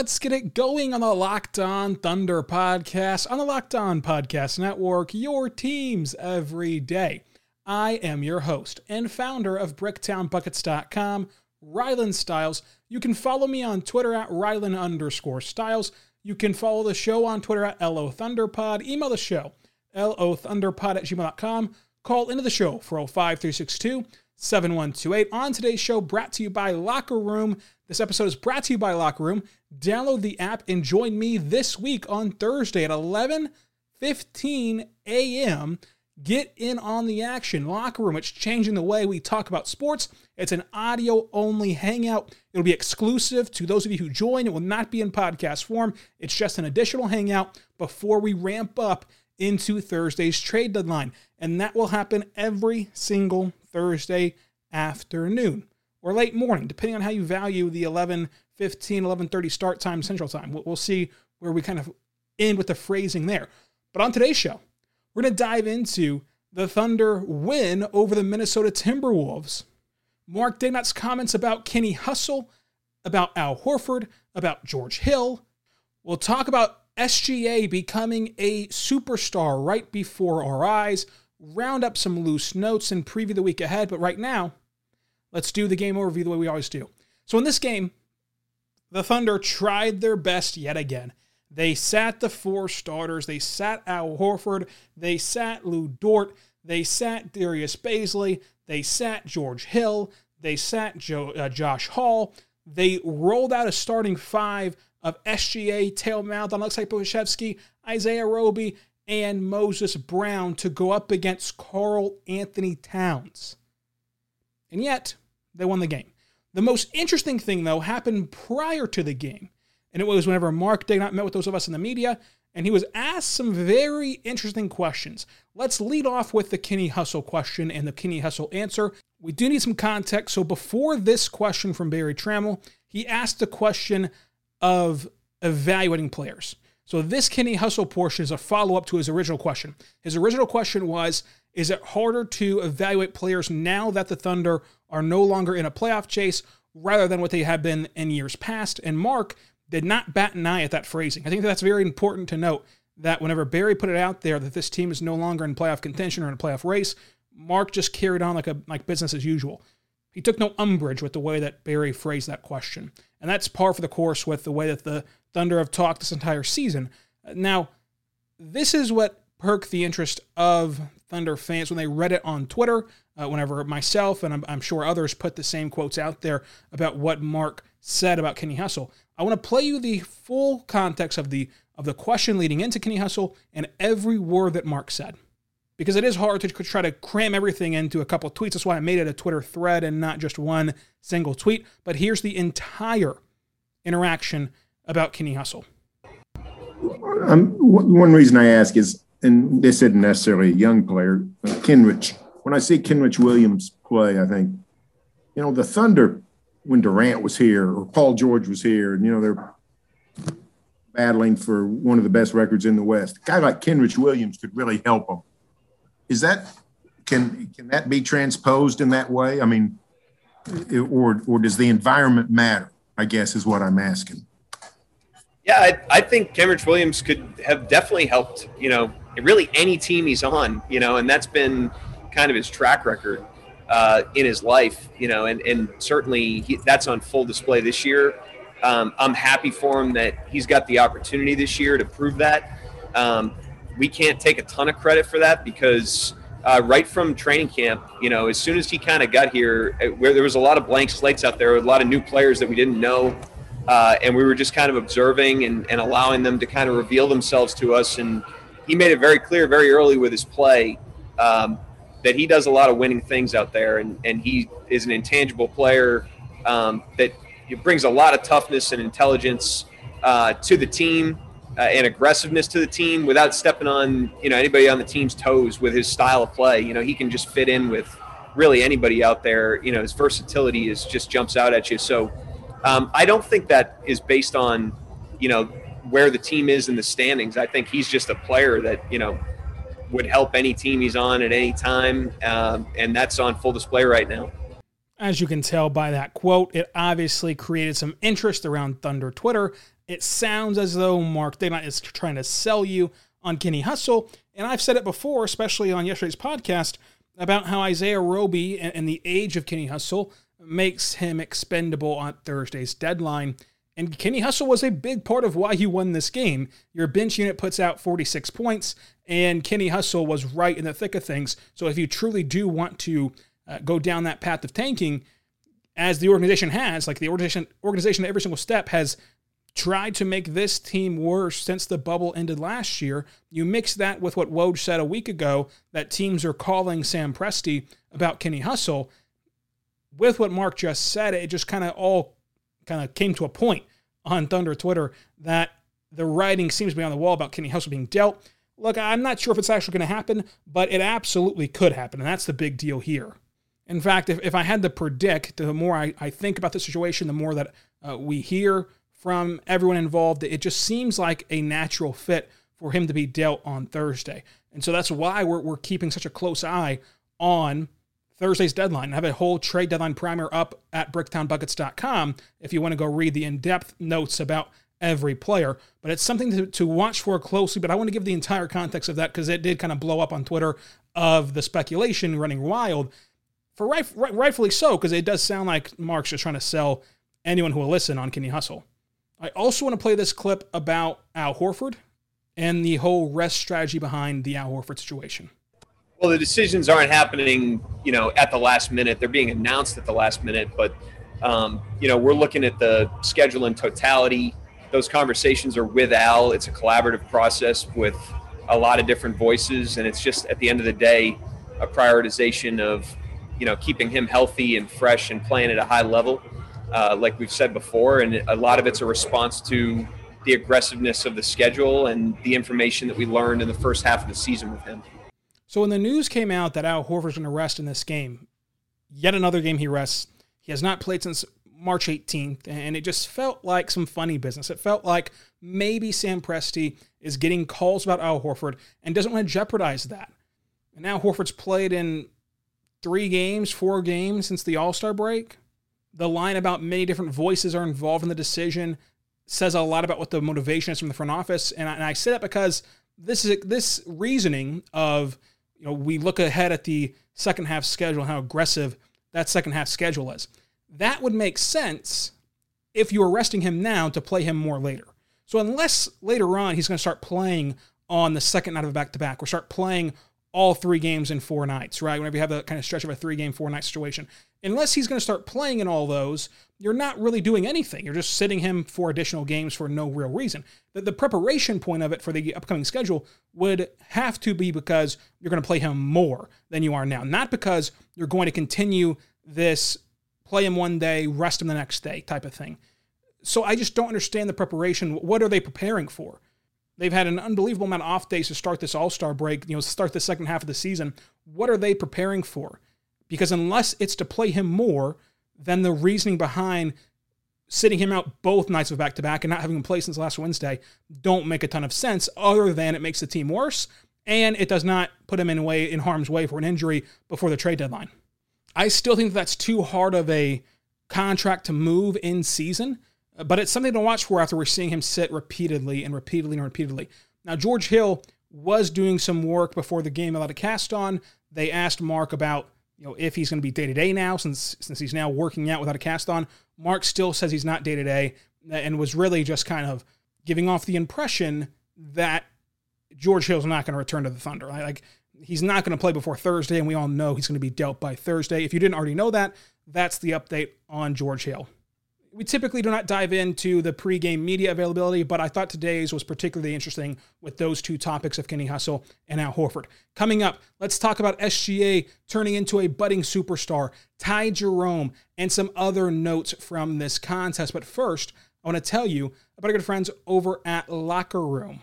Let's get it going on the Locked On Thunder podcast on the Locked On Podcast Network, your teams every day. I am your host and founder of BricktownBuckets.com, Rylan Stiles. You can follow me on Twitter at Rylan underscore Stiles. You can follow the show on Twitter at LO Thunderpod. Email the show, lothunderpod at gmail.com. Call into the show, 405 362 7128. On today's show, brought to you by Locker Room. This episode is brought to you by Locker Room. Download the app and join me this week on Thursday at 11 15 a.m. Get in on the action. Locker Room, it's changing the way we talk about sports. It's an audio only hangout. It'll be exclusive to those of you who join. It will not be in podcast form. It's just an additional hangout before we ramp up into Thursday's trade deadline. And that will happen every single Thursday afternoon or late morning, depending on how you value the 11 15, 11:30 start time Central Time. We'll see where we kind of end with the phrasing there. But on today's show, we're going to dive into the Thunder win over the Minnesota Timberwolves. Mark Daigneault's comments about Kenny Hustle, about Al Horford, about George Hill. We'll talk about SGA becoming a superstar right before our eyes, round up some loose notes, and preview the week ahead. But right now, let's do the game overview the way we always do. So in this game, the Thunder tried their best yet again. They sat the four starters. They sat Al Horford. They sat Lu Dort. They sat Darius Bazley. They sat George Hill. They sat uh, Josh Hall. They rolled out a starting five of SGA, Théo Maledon, Aleksej Pokusevski, Isaiah Roby, and Moses Brown to go up against Karl Anthony Towns. And yet, they won the game. The most interesting thing, though, happened prior to the game. And it was whenever Mark Daigneault met with those of us in the media, and he was asked some very interesting questions. Let's lead off with the Kenny Hustle question and the Kenny Hustle answer. We do need some context. So before this question from Berry Tramel, he asked the question of evaluating players. So this Kenny Hustle portion is a follow-up to his original question. His original question was, is it harder to evaluate players now that the Thunder are no longer in a playoff chase rather than what they have been in years past? And Mark did not bat an eye at that phrasing. I think that's very important to note that whenever Berry put it out there that this team is no longer in playoff contention or in a playoff race, Mark just carried on like a like business as usual. He took no umbrage with the way that Berry phrased that question. And that's par for the course with the way that the Thunder have talked this entire season. Now, this is what perked the interest of Thunder fans when they read it on Twitter. Uh, whenever myself and I'm, I'm, sure others put the same quotes out there about what Mark said about Kenny Hustle. I want to play you the full context of the of the question leading into Kenny Hustle and every word that Mark said. Because it is hard to try to cram everything into a couple tweets. That's why I made it a Twitter thread and not just one single tweet. But here's the entire interaction about Kenny Hustle. Um, one reason I ask is, and this isn't necessarily a young player, uh, Kenrich. When I see Kenrich Williams play, I think, you know, the Thunder, when Durant was here or Paul George was here, and, you know, they're battling for one of the best records in the West. A guy like Kenrich Williams could really help them. Is that, can, can that be transposed in that way? I mean, or, or does the environment matter? I guess is what I'm asking. Yeah, I, I think Kenrich Williams could have definitely helped, you know, really any team he's on, you know, and that's been kind of his track record uh, in his life, you know, and, and certainly he, that's on full display this year. Um, I'm happy for him that he's got the opportunity this year to prove that. Um, we can't take a ton of credit for that because uh, right from training camp. You know, as soon as he kind of got here, uh, where there was a lot of blank slates out there, a lot of new players that we didn't know, uh, and we were just kind of observing and, and allowing them to kind of reveal themselves to us. And he made it very clear very early with his play um, that he does a lot of winning things out there, and, and he is an intangible player um, that brings a lot of toughness and intelligence uh, to the team uh, and aggressiveness to the team without stepping on you know anybody on the team's toes with his style of play. You know, he can just fit in with really anybody out there. You know, his versatility is just jumps out at you. So um, I don't think that is based on you know where the team is in the standings. I think he's just a player that you know would help any team he's on at any time, um, and that's on full display right now. As you can tell by that quote, it obviously created some interest around Thunder Twitter it sounds as though Mark Daigneault is trying to sell you on Kenny Hustle. And I've said it before, especially on yesterday's podcast, about how Isaiah Roby and the age of Kenny Hustle makes him expendable on Thursday's deadline. And Kenny Hustle was a big part of why you won this game. Your bench unit puts out 46 points, and Kenny Hustle was right in the thick of things. So if you truly do want to uh, go down that path of tanking, as the organization has, like the organization, organization every single step has tried to make this team worse since the bubble ended last year. You mix that with what Woj said a week ago that teams are calling Sam Presti about Kenny Hustle. With what Mark just said, it just kind of all kind of came to a point on Thunder Twitter that the writing seems to be on the wall about Kenny Hustle being dealt. Look, I'm not sure if it's actually going to happen, but it absolutely could happen, and that's the big deal here. In fact, if, if I had to predict, the more I, I think about the situation, the more that uh, we hear from everyone involved. It just seems like a natural fit for him to be dealt on Thursday. And so that's why we're, we're keeping such a close eye on Thursday's deadline. I have a whole trade deadline primer up at bricktownbuckets.com if you want to go read the in depth notes about every player. But it's something to, to watch for closely. But I want to give the entire context of that because it did kind of blow up on Twitter of the speculation running wild. For right, right, rightfully so, because it does sound like Mark's just trying to sell anyone who will listen on Kenny Hustle. I also want to play this clip about Al Horford and the whole rest strategy behind the Al Horford situation. Well, the decisions aren't happening, you know, at the last minute. They're being announced at the last minute, but um, you know, we're looking at the schedule in totality. Those conversations are with Al. It's a collaborative process with a lot of different voices, and it's just at the end of the day, a prioritization of, you know, keeping him healthy and fresh and playing at a high level uh, like we've said before, and a lot of it's a response to the aggressiveness of the schedule and the information that we learned in the first half of the season with him. So when the news came out that Al Horford's going to rest in this game, yet another game he rests. He has not played since March 18th, and it just felt like some funny business. It felt like maybe Sam Presti is getting calls about Al Horford and doesn't want to jeopardize that. And now Horford's played in three games, four games since the All Star break the line about many different voices are involved in the decision says a lot about what the motivation is from the front office. And I, and I say that because this is this reasoning of you know we look ahead at the second half schedule and how aggressive that second half schedule is. That would make sense if you were resting him now to play him more later. So unless later on he's going to start playing on the second night of a back to back, or start playing all three games in four nights, right? Whenever you have that kind of stretch of a three game, four night situation, unless he's going to start playing in all those, you're not really doing anything. You're just sitting him for additional games for no real reason. The, the preparation point of it for the upcoming schedule would have to be because you're going to play him more than you are now, not because you're going to continue this play him one day, rest him the next day type of thing. So I just don't understand the preparation. What are they preparing for? They've had an unbelievable amount of off days to start this All Star break, you know, start the second half of the season. What are they preparing for? Because unless it's to play him more, then the reasoning behind sitting him out both nights of back to back and not having him play since last Wednesday don't make a ton of sense, other than it makes the team worse and it does not put him in way in harm's way for an injury before the trade deadline. I still think that's too hard of a contract to move in season, but it's something to watch for after we're seeing him sit repeatedly and repeatedly and repeatedly. Now, George Hill was doing some work before the game allowed a cast on. They asked Mark about you know, if he's going to be day to day now, since since he's now working out without a cast on, Mark still says he's not day to day, and was really just kind of giving off the impression that George Hill's not going to return to the Thunder. Like he's not going to play before Thursday, and we all know he's going to be dealt by Thursday. If you didn't already know that, that's the update on George Hill. We typically do not dive into the pregame media availability, but I thought today's was particularly interesting with those two topics of Kenny Hustle and Al Horford. Coming up, let's talk about SGA turning into a budding superstar, Ty Jerome, and some other notes from this contest. But first, I want to tell you about our good friends over at Locker Room.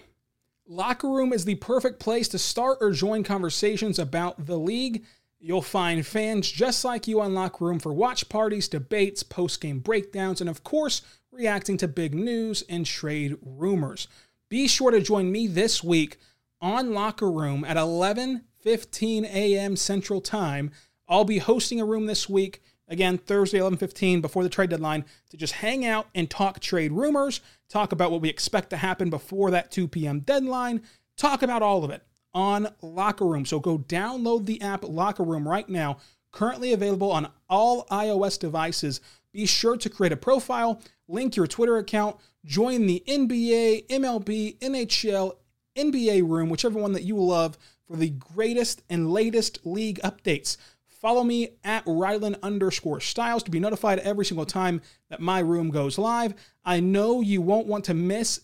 Locker Room is the perfect place to start or join conversations about the league. You'll find fans just like you on Locker Room for watch parties, debates, post game breakdowns, and of course, reacting to big news and trade rumors. Be sure to join me this week on Locker Room at 11:15 a.m. Central Time. I'll be hosting a room this week, again Thursday 11:15 before the trade deadline, to just hang out and talk trade rumors, talk about what we expect to happen before that 2 p.m. deadline, talk about all of it on Locker Room. So go download the app Locker Room right now, currently available on all iOS devices. Be sure to create a profile, link your Twitter account, join the NBA, MLB, NHL, NBA room, whichever one that you love, for the greatest and latest league updates. Follow me at Rylan underscore Stiles to be notified every single time that my room goes live. I know you won't want to miss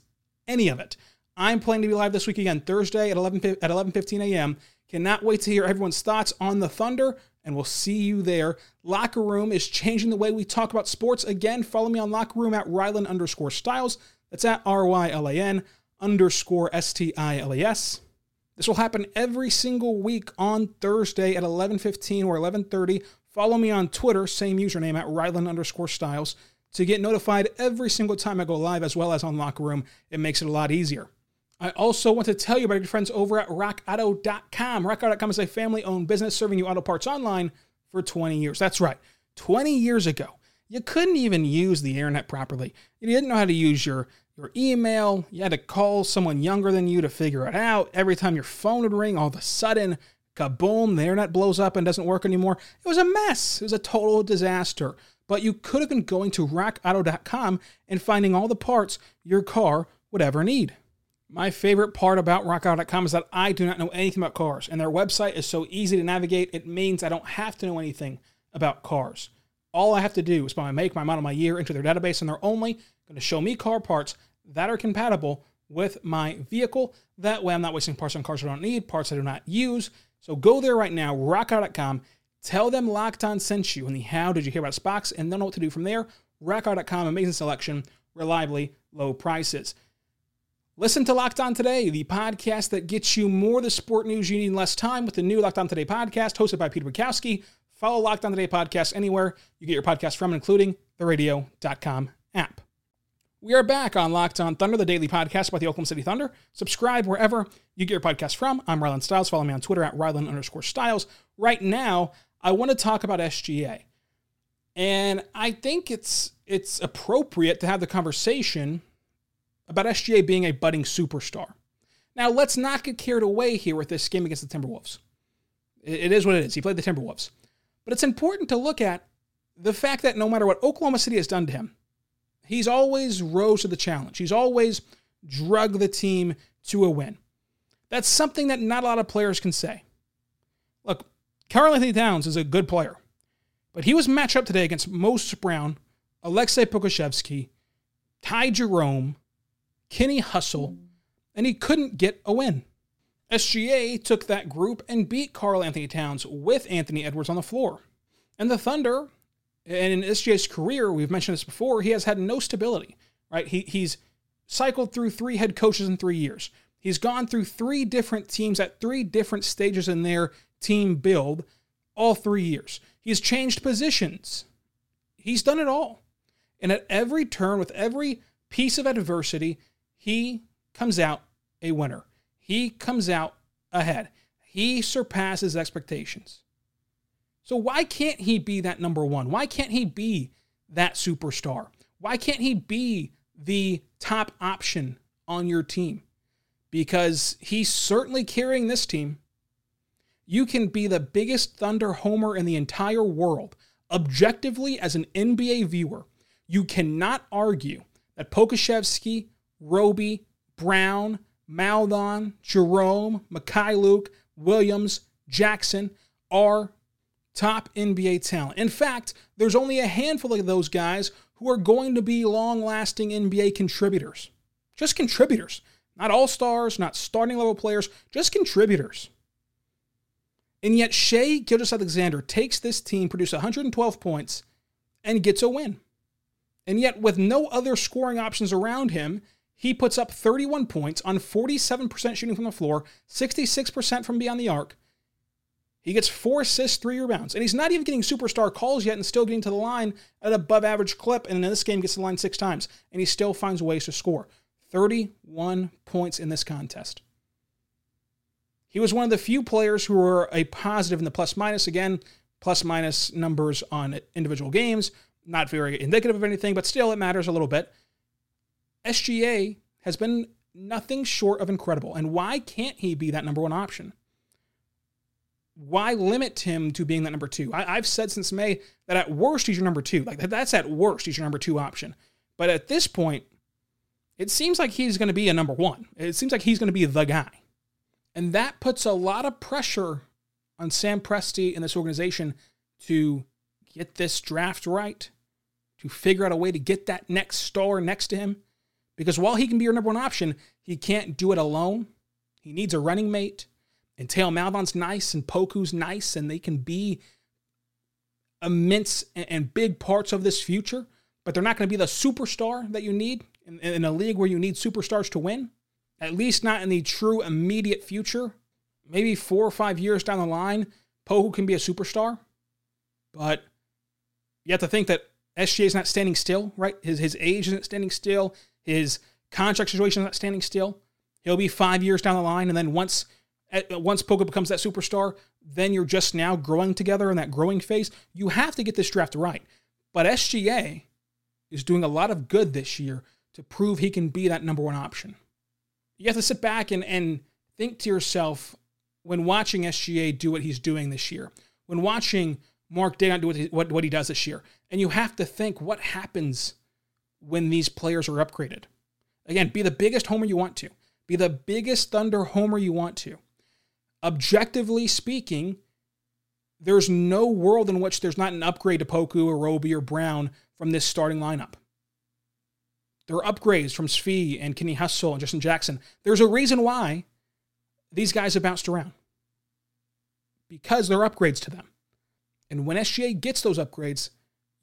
any of it. I'm planning to be live this week again, Thursday at 11 at 11:15 a.m. Cannot wait to hear everyone's thoughts on the Thunder, and we'll see you there. Locker Room is changing the way we talk about sports again. Follow me on Locker Room at Rylan underscore Stiles. That's at R Y L A N underscore S T I L E S. This will happen every single week on Thursday at 11:15 or 11:30. Follow me on Twitter, same username at Rylan underscore Stiles, to get notified every single time I go live, as well as on Locker Room. It makes it a lot easier. I also want to tell you about your friends over at rockauto.com. Rockauto.com is a family owned business serving you auto parts online for 20 years. That's right, 20 years ago. You couldn't even use the internet properly. You didn't know how to use your, your email. You had to call someone younger than you to figure it out. Every time your phone would ring, all of a sudden, kaboom, the internet blows up and doesn't work anymore. It was a mess. It was a total disaster. But you could have been going to rockauto.com and finding all the parts your car would ever need. My favorite part about rockauto.com is that I do not know anything about cars, and their website is so easy to navigate, it means I don't have to know anything about cars. All I have to do is put my make, my model, my year into their database, and they're only going to show me car parts that are compatible with my vehicle. That way, I'm not wasting parts on cars I don't need, parts I do not use. So go there right now, rockauto.com. Tell them Locked On sent you and the how did you hear about Spox, and they'll know what to do from there. Rockauto.com, amazing selection, reliably low prices. Listen to Locked On Today, the podcast that gets you more of the sport news you need in less time with the new Locked On Today podcast hosted by Peter Bukowski. Follow Locked On Today podcast anywhere you get your podcast from, including the radio.com app. We are back on Locked On Thunder, the daily podcast about the Oklahoma City Thunder. Subscribe wherever you get your podcast from. I'm Rylan Stiles. Follow me on Twitter at Rylan underscore Stiles. Right now, I want to talk about SGA. And I think it's it's appropriate to have the conversation about SGA being a budding superstar. Now, let's not get carried away here with this game against the Timberwolves. It is what it is. He played the Timberwolves. But it's important to look at the fact that no matter what Oklahoma City has done to him, he's always rose to the challenge. He's always drug the team to a win. That's something that not a lot of players can say. Look, Karl-Anthony Towns is a good player, but he was matched up today against Moses Brown, Aleksej Pokusevski, Ty Jerome, Kenny Hustle, and he couldn't get a win. SGA took that group and beat Karl-Anthony Towns with Anthony Edwards on the floor. And the Thunder, and in SGA's career, we've mentioned this before, he has had no stability, right? He, he's cycled through three head coaches in three years. He's gone through three different teams at three different stages in their team build, all three years. He's changed positions. He's done it all. And at every turn, with every piece of adversity, he comes out a winner. He comes out ahead. He surpasses expectations. So, why can't he be that number one? Why can't he be that superstar? Why can't he be the top option on your team? Because he's certainly carrying this team. You can be the biggest Thunder homer in the entire world. Objectively, as an NBA viewer, you cannot argue that Pokusevski Roby, Brown, Maledon, Jerome, Mykhailiuk, Williams, Jackson are top NBA talent. In fact, there's only a handful of those guys who are going to be long lasting NBA contributors. Just contributors. Not all stars, not starting level players, just contributors. And yet, Shai Gilgeous-Alexander takes this team, produces 112 points, and gets a win. And yet, with no other scoring options around him, he puts up 31 points on 47% shooting from the floor, 66% from beyond the arc. He gets four assists, three rebounds, and he's not even getting superstar calls yet and still getting to the line at an above average clip. And in this game, gets to the line six times, and he still finds ways to score. 31 points in this contest. He was one of the few players who were a positive in the plus minus. Again, plus minus numbers on individual games, not very indicative of anything, but still it matters a little bit. SGA has been nothing short of incredible. And why can't he be that number one option? Why limit him to being that number two? I, have said since May that at worst he's your number two. Like that's at worst he's your number two option. But at this point, it seems like he's going to be a number one. It seems like he's going to be the guy. And that puts a lot of pressure on Sam Presti and this organization to get this draft right, to figure out a way to get that next star next to him. Because while he can be your number one option, he can't do it alone. He needs a running mate. And Théo Maledon's nice and Poku's nice, and they can be immense and big parts of this future, but they're not going to be the superstar that you need in, in a league where you need superstars to win. At least not in the true immediate future. Maybe four or five years down the line, Poku can be a superstar. But you have to think that SGA is not standing still, right? His, his age isn't standing still. His contract situation is not standing still. He'll be five years down the line, and then once once Poku becomes that superstar, then you're just now growing together in that growing phase. You have to get this draft right. But SGA is doing a lot of good this year to prove he can be that number one option. You have to sit back and, and think to yourself when watching SGA do what he's doing this year, when watching Mark Daigneault do what he, what, what he does this year, and you have to think what happens when these players are upgraded. Again, be the biggest homer you want to. Be the biggest Thunder homer you want to. Objectively speaking, there's no world in which there's not an upgrade to Poku or Roby or Brown from this starting lineup. There are upgrades from Svi and Kenny Hustle and Justin Jackson. There's a reason why these guys have bounced around. Because they're upgrades to them. And when SGA gets those upgrades,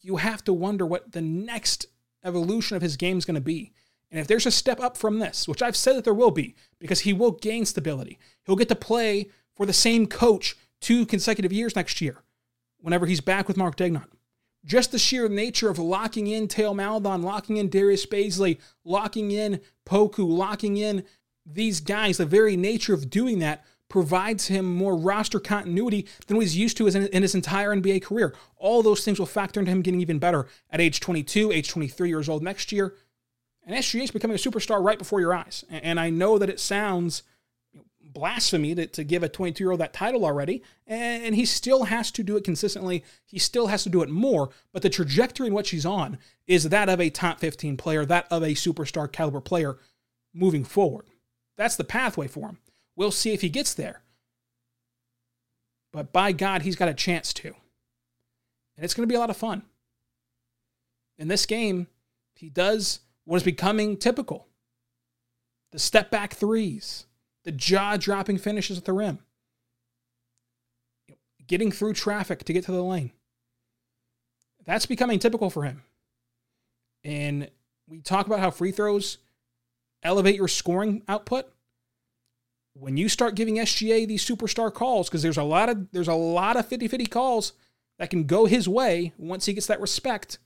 you have to wonder what the next evolution of his game is going to be. And if there's a step up from this, which I've said that there will be, because he will gain stability, he'll get to play for the same coach two consecutive years next year, whenever he's back with Mark Daigneault. Just the sheer nature of locking in Théo Maledon, locking in Darius Bazley, locking in Poku, locking in these guys, the very nature of doing that provides him more roster continuity than what he's used to in his entire NBA career. All those things will factor into him getting even better at age 22, age 23 years old next year. And SGA is becoming a superstar right before your eyes. And I know that it sounds blasphemy to, to give a 22 year old that title already. And he still has to do it consistently. He still has to do it more. But the trajectory in which he's on is that of a top 15 player, that of a superstar caliber player moving forward. That's the pathway for him. We'll see if he gets there. But by God, he's got a chance to. And it's going to be a lot of fun. In this game, he does what is becoming typical the step back threes the jaw dropping finishes at the rim, getting through traffic to get to the lane. That's becoming typical for him. And we talk about how free throws elevate your scoring output. When you start giving SGA these superstar calls, because there's a lot of there's a lot of 50-50 calls that can go his way once he gets that respect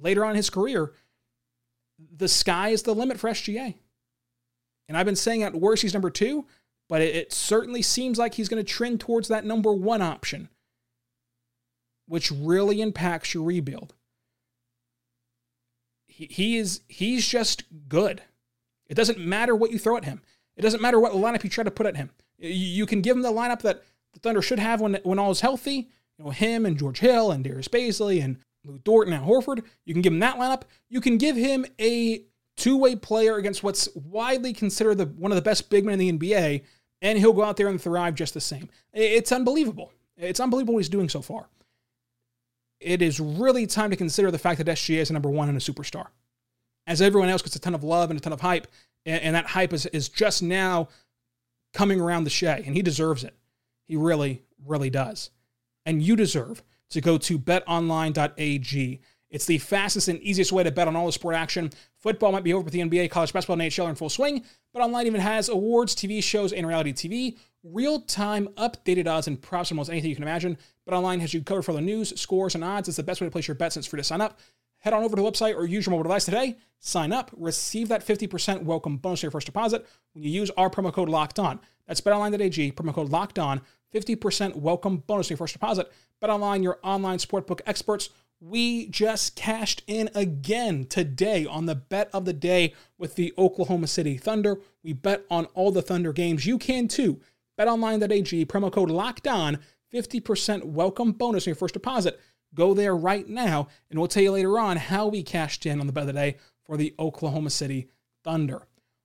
later on in his career, the sky is the limit for SGA. And I've been saying at worst he's number two, but it, it certainly seems like he's going to trend towards that number one option, which really impacts your rebuild. He, he is he's just good. It doesn't matter what you throw at him. It doesn't matter what lineup you try to put at him. You, can give him the lineup that the Thunder should have when when all is healthy. You know him and George Hill and Darius Bazley and Lu Dort and Horford. You can give him that lineup. You can give him a two-way player against what's widely considered the one of the best big men in the NBA, and he'll go out there and thrive just the same. It's unbelievable. It's unbelievable what he's doing so far. It is really time to consider the fact that SGA is number one and a superstar. As everyone else gets a ton of love and a ton of hype, and, and that hype is, is just now coming around the Shai, and he deserves it. He really, really does. And you deserve to go to betonline.ag. It's the fastest and easiest way to bet on all the sport action. Football might be over with the NBA, college basketball, and NHL are in full swing, but online even has awards, TV shows, and reality TV, real time updated odds and props from almost anything you can imagine. BetOnline has you covered for the news, scores, and odds. It's the best way to place your bets and it's free to sign up. Head on over to the website or use your mobile device today. Sign up, receive that 50% welcome bonus to your first deposit when you use our promo code locked on. That's betonline.ag, promo code locked on, 50% welcome bonus to your first deposit. BetOnline, your online sportbook experts. We just cashed in again today on the bet of the day with the Oklahoma City Thunder. We bet on all the Thunder games. You can too. BetOnline.ag, promo code locked on, 50% welcome bonus on your first deposit. Go there right now, and we'll tell you later on how we cashed in on the bet of the day for the Oklahoma City Thunder.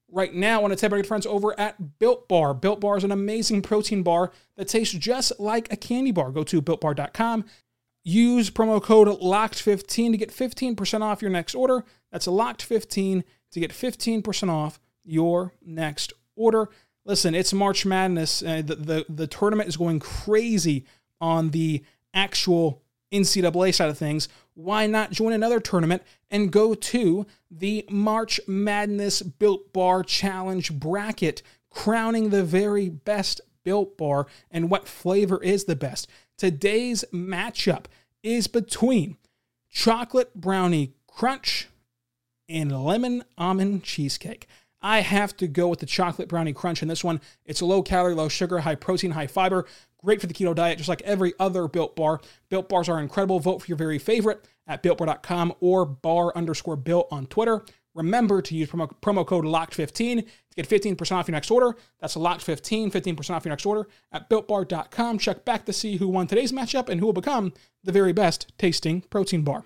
Right now, I want to tell my friends over at Built Bar. Built Bar is an amazing protein bar that tastes just like a candy bar. Go to builtbar.com. Use promo code LOCKED15 to get 15% off your next order. That's LOCKED15 to get 15% off your next order. Listen, it's March Madness. Uh, the, the, the tournament is going crazy on the actual NCAA side of things, why not join another tournament and go to the March Madness Built Bar Challenge bracket, crowning the very best Built Bar and what flavor is the best? Today's matchup is between chocolate brownie crunch and lemon almond cheesecake. I have to go with the chocolate brownie crunch in this one. It's low calorie, low sugar, high protein, high fiber. Great for the keto diet, just like every other Built Bar. Built Bars are incredible. Vote for your very favorite at BuiltBar.com or bar underscore built on Twitter. Remember to use promo, promo code LOCKED15 to get 15% off your next order. That's LOCKED15, 15% off your next order at BuiltBar.com. Check back to see who won today's matchup and who will become the very best tasting protein bar.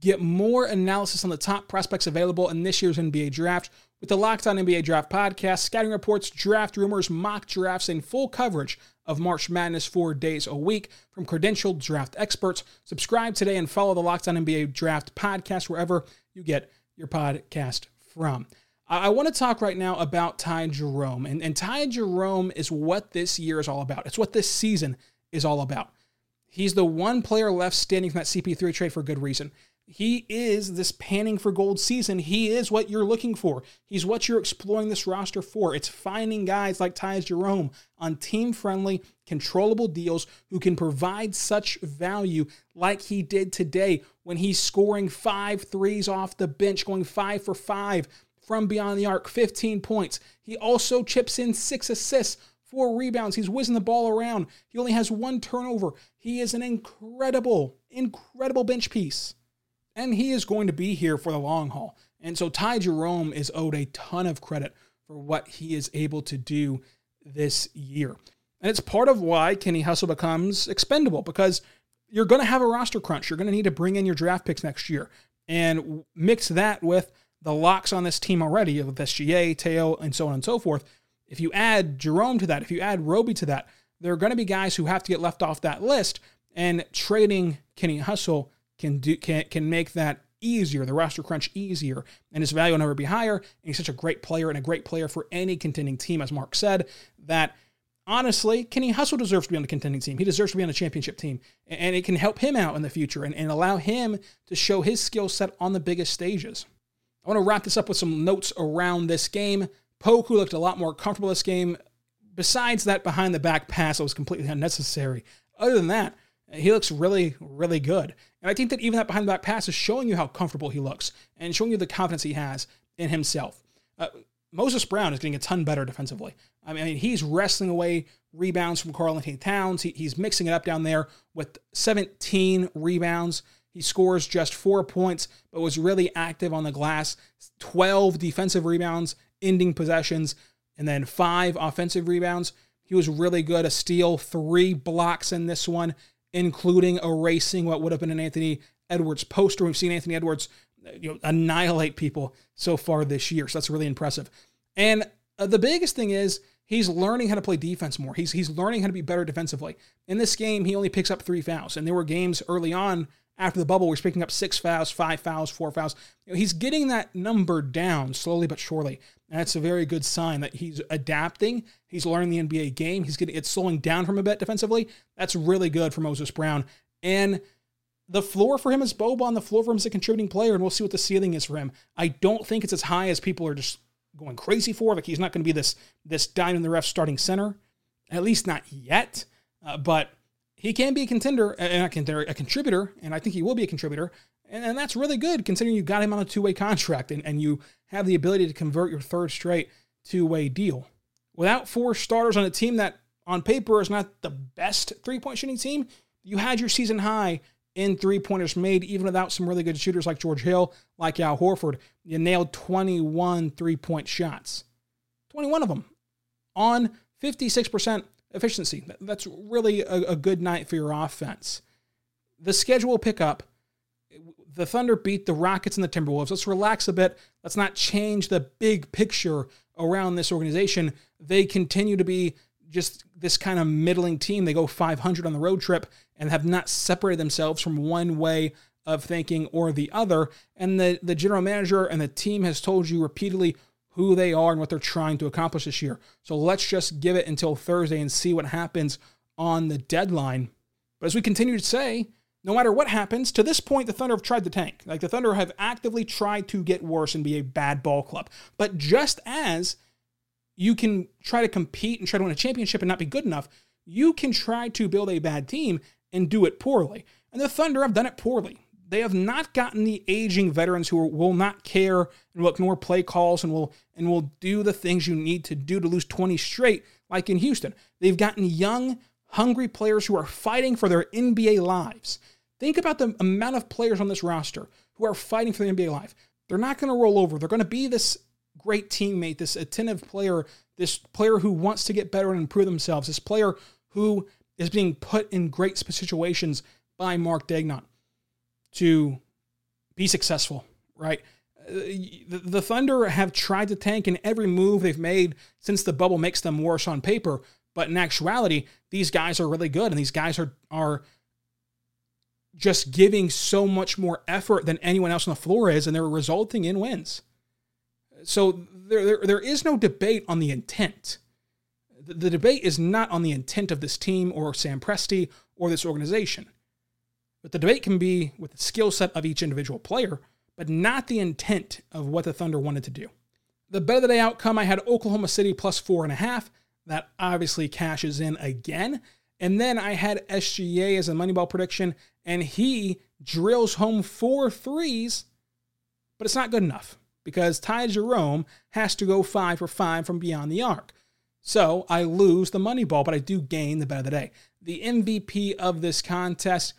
Get more analysis on the top prospects available in this year's NBA draft with the Locked On NBA Draft podcast, scouting reports, draft rumors, mock drafts, and full coverage of March Madness four days a week from credentialed draft experts. Subscribe today and follow the Locked On NBA Draft podcast wherever you get your podcast from. I want to talk right now about Ty Jerome. And, and Ty Jerome is what this year is all about. It's what this season is all about. He's the one player left standing from that CP3 trade for good reason. He is this panning for gold season. He is what you're looking for. He's what you're exploring this roster for. It's finding guys like Tyus Jerome on team friendly, controllable deals who can provide such value like he did today when he's scoring five threes off the bench, going five for five from beyond the arc, 15 points. He also chips in six assists four rebounds. He's whizzing the ball around. He only has one turnover. He is an incredible, incredible bench piece and he is going to be here for the long haul. And so Ty Jerome is owed a ton of credit for what he is able to do this year. And it's part of why Kenny Hustle becomes expendable because you're going to have a roster crunch. You're going to need to bring in your draft picks next year and mix that with the locks on this team already of SGA, Théo, and so on and so forth. If you add Jerome to that, if you add Roby to that, there are going to be guys who have to get left off that list. And trading Kenny Hustle can do can can make that easier, the roster crunch easier, and his value will never be higher. And he's such a great player and a great player for any contending team, as Mark said, that honestly, Kenny Hustle deserves to be on the contending team. He deserves to be on a championship team. And it can help him out in the future and, and allow him to show his skill set on the biggest stages. I want to wrap this up with some notes around this game. Poku looked a lot more comfortable this game. Besides that behind the back pass that was completely unnecessary. Other than that, he looks really, really good. And I think that even that behind the back pass is showing you how comfortable he looks and showing you the confidence he has in himself. Uh, Moses Brown is getting a ton better defensively. I mean, he's wrestling away rebounds from Karl-Anthony Towns. He, he's mixing it up down there with 17 rebounds. He scores just four points, but was really active on the glass. 12 defensive rebounds, ending possessions, and then five offensive rebounds. He was really good. A steal, three blocks in this one including erasing what would have been an Anthony Edwards poster. We've seen Anthony Edwards you know, annihilate people so far this year. So that's really impressive. And uh, the biggest thing is he's learning how to play defense more. He's he's learning how to be better defensively. In this game, he only picks up three fouls, and there were games early on after the bubble where he's picking up six fouls, five fouls, four fouls. You know, he's getting that number down slowly but surely, and that's a very good sign that he's adapting. He's learning the NBA game. He's getting it's slowing down from a bit defensively. That's really good for Moses Brown, and the floor for him is Boban. The floor for him is a contributing player, and we'll see what the ceiling is for him. I don't think it's as high as people are just going crazy for. Like he's not going to be this this dime in the ref starting center, at least not yet. Uh, but he can be a contender, uh, not contender, a contributor, and I think he will be a contributor. And, and that's really good considering you got him on a two way contract and, and you have the ability to convert your third straight two way deal. Without four starters on a team that on paper is not the best three point shooting team, you had your season high in three pointers made, even without some really good shooters like George Hill, like Al Horford. You nailed 21 three point shots, 21 of them on 56% efficiency. That's really a, a good night for your offense. The schedule will pick up. The Thunder beat the Rockets and the Timberwolves. Let's relax a bit. Let's not change the big picture around this organization. They continue to be just this kind of middling team. They go 500 on the road trip and have not separated themselves from one way of thinking or the other. And the, the general manager and the team has told you repeatedly who they are and what they're trying to accomplish this year. So let's just give it until Thursday and see what happens on the deadline. But as we continue to say, no matter what happens, to this point, the Thunder have tried to tank. Like the Thunder have actively tried to get worse and be a bad ball club. But just as you can try to compete and try to win a championship and not be good enough, you can try to build a bad team and do it poorly. And the Thunder have done it poorly. They have not gotten the aging veterans who will not care and will ignore play calls and will and will do the things you need to do to lose 20 straight, like in Houston. They've gotten young, hungry players who are fighting for their NBA lives. Think about the amount of players on this roster who are fighting for the NBA life. They're not going to roll over. They're going to be this great teammate, this attentive player, this player who wants to get better and improve themselves, this player who is being put in great situations by Mark Daigneault to be successful, right? Uh, the, the Thunder have tried to tank in every move they've made since the bubble makes them worse on paper. But in actuality, these guys are really good, and these guys are are just giving so much more effort than anyone else on the floor is, and they're resulting in wins. So there, there, there is no debate on the intent. The, the debate is not on the intent of this team or Sam Presti or this organization. But the debate can be with the skill set of each individual player, but not the intent of what the Thunder wanted to do. The bet of the day outcome, I had Oklahoma City plus four and a half. That obviously cashes in again. And then I had SGA as a Moneyball prediction, and he drills home four threes, but it's not good enough because Ty Jerome has to go five for five from beyond the arc. So I lose the money ball, but I do gain the bet of the day. The MVP of this contest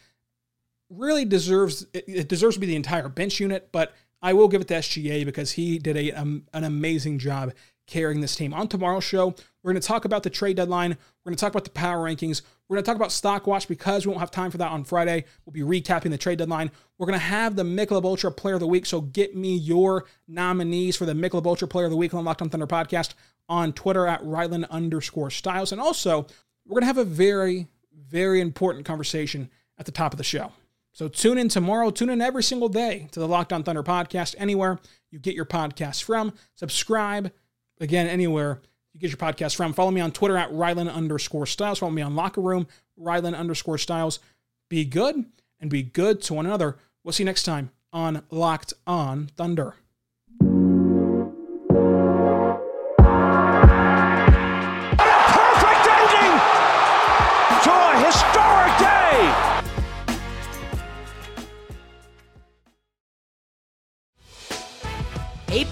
really deserves it deserves to be the entire bench unit, but I will give it to SGA because he did a, um, an amazing job carrying this team. On tomorrow's show, we're going to talk about the trade deadline. We're going to talk about the power rankings. We're going to talk about stock watch because we won't have time for that on Friday. We'll be recapping the trade deadline. We're going to have the Michelob Ultra Player of the Week. So get me your nominees for the Michelob Ultra Player of the Week on Locked on Thunder podcast on Twitter at Rylan underscore Stiles. And also, we're going to have a very, very important conversation at the top of the show. So tune in tomorrow. Tune in every single day to the Locked On Thunder podcast, anywhere you get your podcasts from. Subscribe, again, anywhere you get your podcast from. Follow me on Twitter at Rylan underscore Stiles. Follow me on Locker Room, Rylan underscore Stiles. Be good and be good to one another. We'll see you next time on Locked On Thunder.